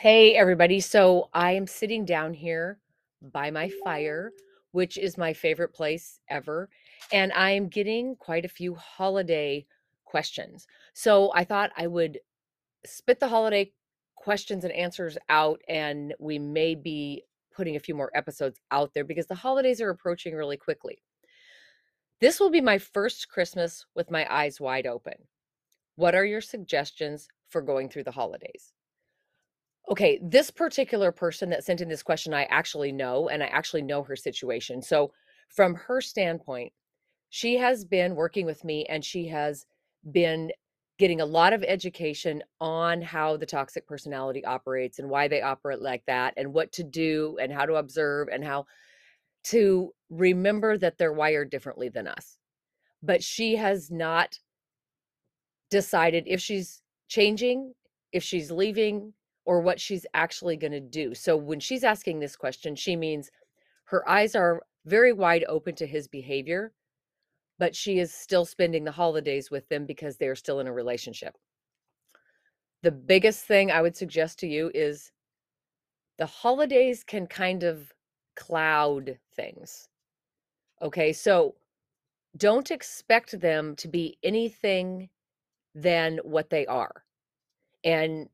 Hey, everybody. So I am sitting down here by my fire, which is my favorite place ever. And I am getting quite a few holiday questions. So I thought I would spit the holiday questions and answers out, and we may be putting a few more episodes out there because the holidays are approaching really quickly. This will be my first Christmas with my eyes wide open. What are your suggestions for going through the holidays? Okay, this particular person that sent in this question, I actually know, and I actually know her situation. So, from her standpoint, she has been working with me and she has been getting a lot of education on how the toxic personality operates and why they operate like that and what to do and how to observe and how to remember that they're wired differently than us. But she has not decided if she's changing, if she's leaving, or what she's actually going to do. So when she's asking this question, she means her eyes are very wide open to his behavior, but she is still spending the holidays with them because they're still in a relationship. The biggest thing I would suggest to you is the holidays can kind of cloud things. Okay, so don't expect them to be anything than what they are. And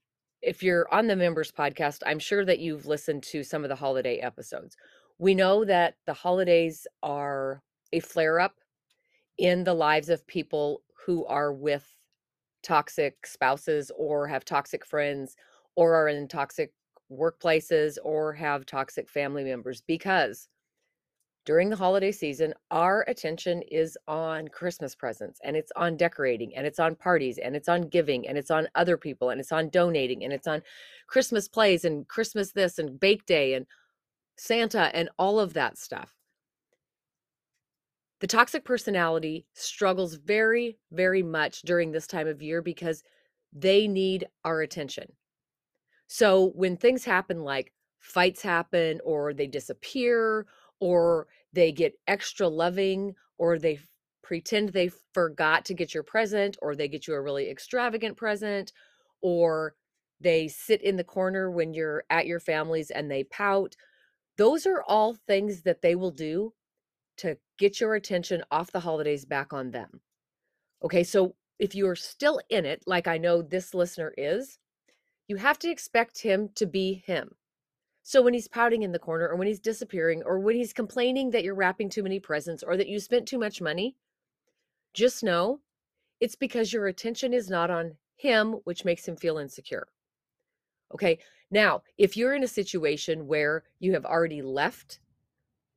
if you're on the members podcast, I'm sure that you've listened to some of the holiday episodes. We know that the holidays are a flare up in the lives of people who are with toxic spouses or have toxic friends or are in toxic workplaces or have toxic family members because during the holiday season, our attention is on Christmas presents and it's on decorating and it's on parties and it's on giving and it's on other people and it's on donating and it's on Christmas plays and Christmas this and bake day and Santa and all of that stuff. The toxic personality struggles very, very much during this time of year because they need our attention. So when things happen like fights happen or they disappear or they get extra loving or they pretend they forgot to get your present or they get you a really extravagant present or they sit in the corner when you're at your family's and they pout. Those are all things that they will do to get your attention off the holidays back on them. Okay so if you're still in it like i know this listener is you have to expect him to be him so when he's pouting in the corner or when he's disappearing or when he's complaining that you're wrapping too many presents or that you spent too much money, just know it's because your attention is not on him, which makes him feel insecure. Okay. Now, if you're in a situation where you have already left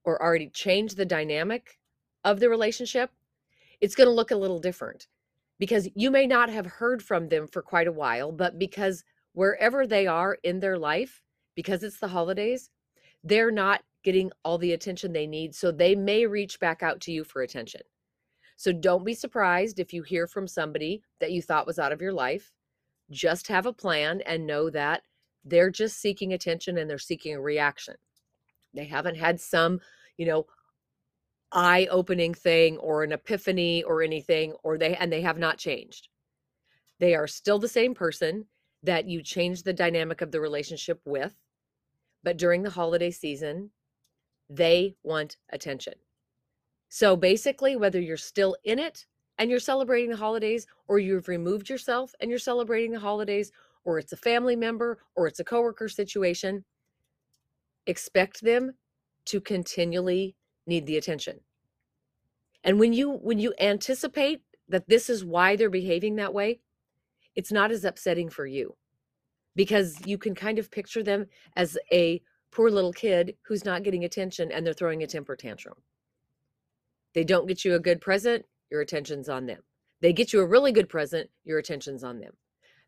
or already changed the dynamic of the relationship, it's going to look a little different because you may not have heard from them for quite a while, but because wherever they are in their life, because it's the holidays, they're not getting all the attention they need. So they may reach back out to you for attention. So don't be surprised if you hear from somebody that you thought was out of your life. Just have a plan and know that they're just seeking attention and they're seeking a reaction. They haven't had some, you know, eye opening thing or an epiphany or anything or they and they have not changed. They are still the same person that you changed the dynamic of the relationship with but during the holiday season, they want attention. So basically, whether you're still in it and you're celebrating the holidays, or you've removed yourself and you're celebrating the holidays, or it's a family member or it's a coworker situation, expect them to continually need the attention. And when you when you anticipate that this is why they're behaving that way, it's not as upsetting for you because you can kind of picture them as a poor little kid who's not getting attention and they're throwing a temper tantrum. They don't get you a good present, your attention's on them. They get you a really good present, your attention's on them.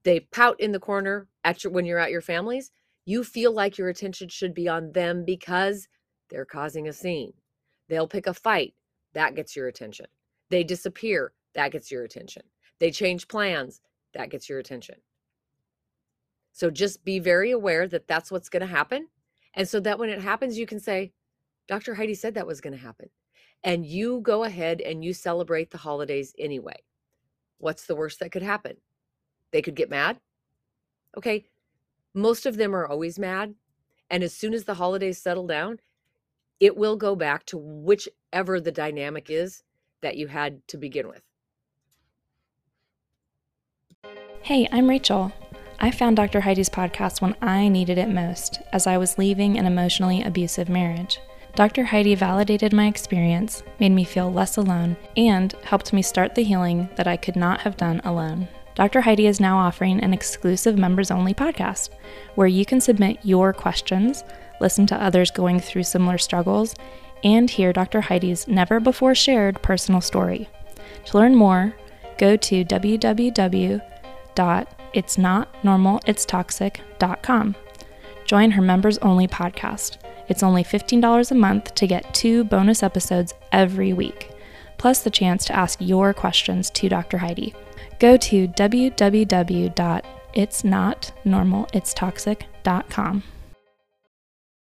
They pout in the corner at your, when you're at your family's, you feel like your attention should be on them because they're causing a scene. They'll pick a fight, that gets your attention. They disappear, that gets your attention. They change plans, that gets your attention. So just be very aware that that's what's going to happen. And so that when it happens, you can say, Dr. Heidi said that was going to happen. And you go ahead and you celebrate the holidays anyway. What's the worst that could happen? They could get mad. Okay. most of them are always mad. And as soon as the holidays settle down, it will go back to whichever the dynamic is that you had to begin with. Hey, I'm Rachel. I found Dr. Heidi's podcast when I needed it most, as I was leaving an emotionally abusive marriage. Dr. Heidi validated my experience, made me feel less alone, and helped me start the healing that I could not have done alone. Dr. Heidi is now offering an exclusive members only podcast where you can submit your questions, listen to others going through similar struggles, and hear Dr. Heidi's never before shared personal story. To learn more, go to www.itsnotnormalitstoxic.com. Join her members only podcast. It's only $15 a month to get two bonus episodes every week, plus the chance to ask your questions to Dr. Heidi. Go to www.itsnotnormalitstoxic.com.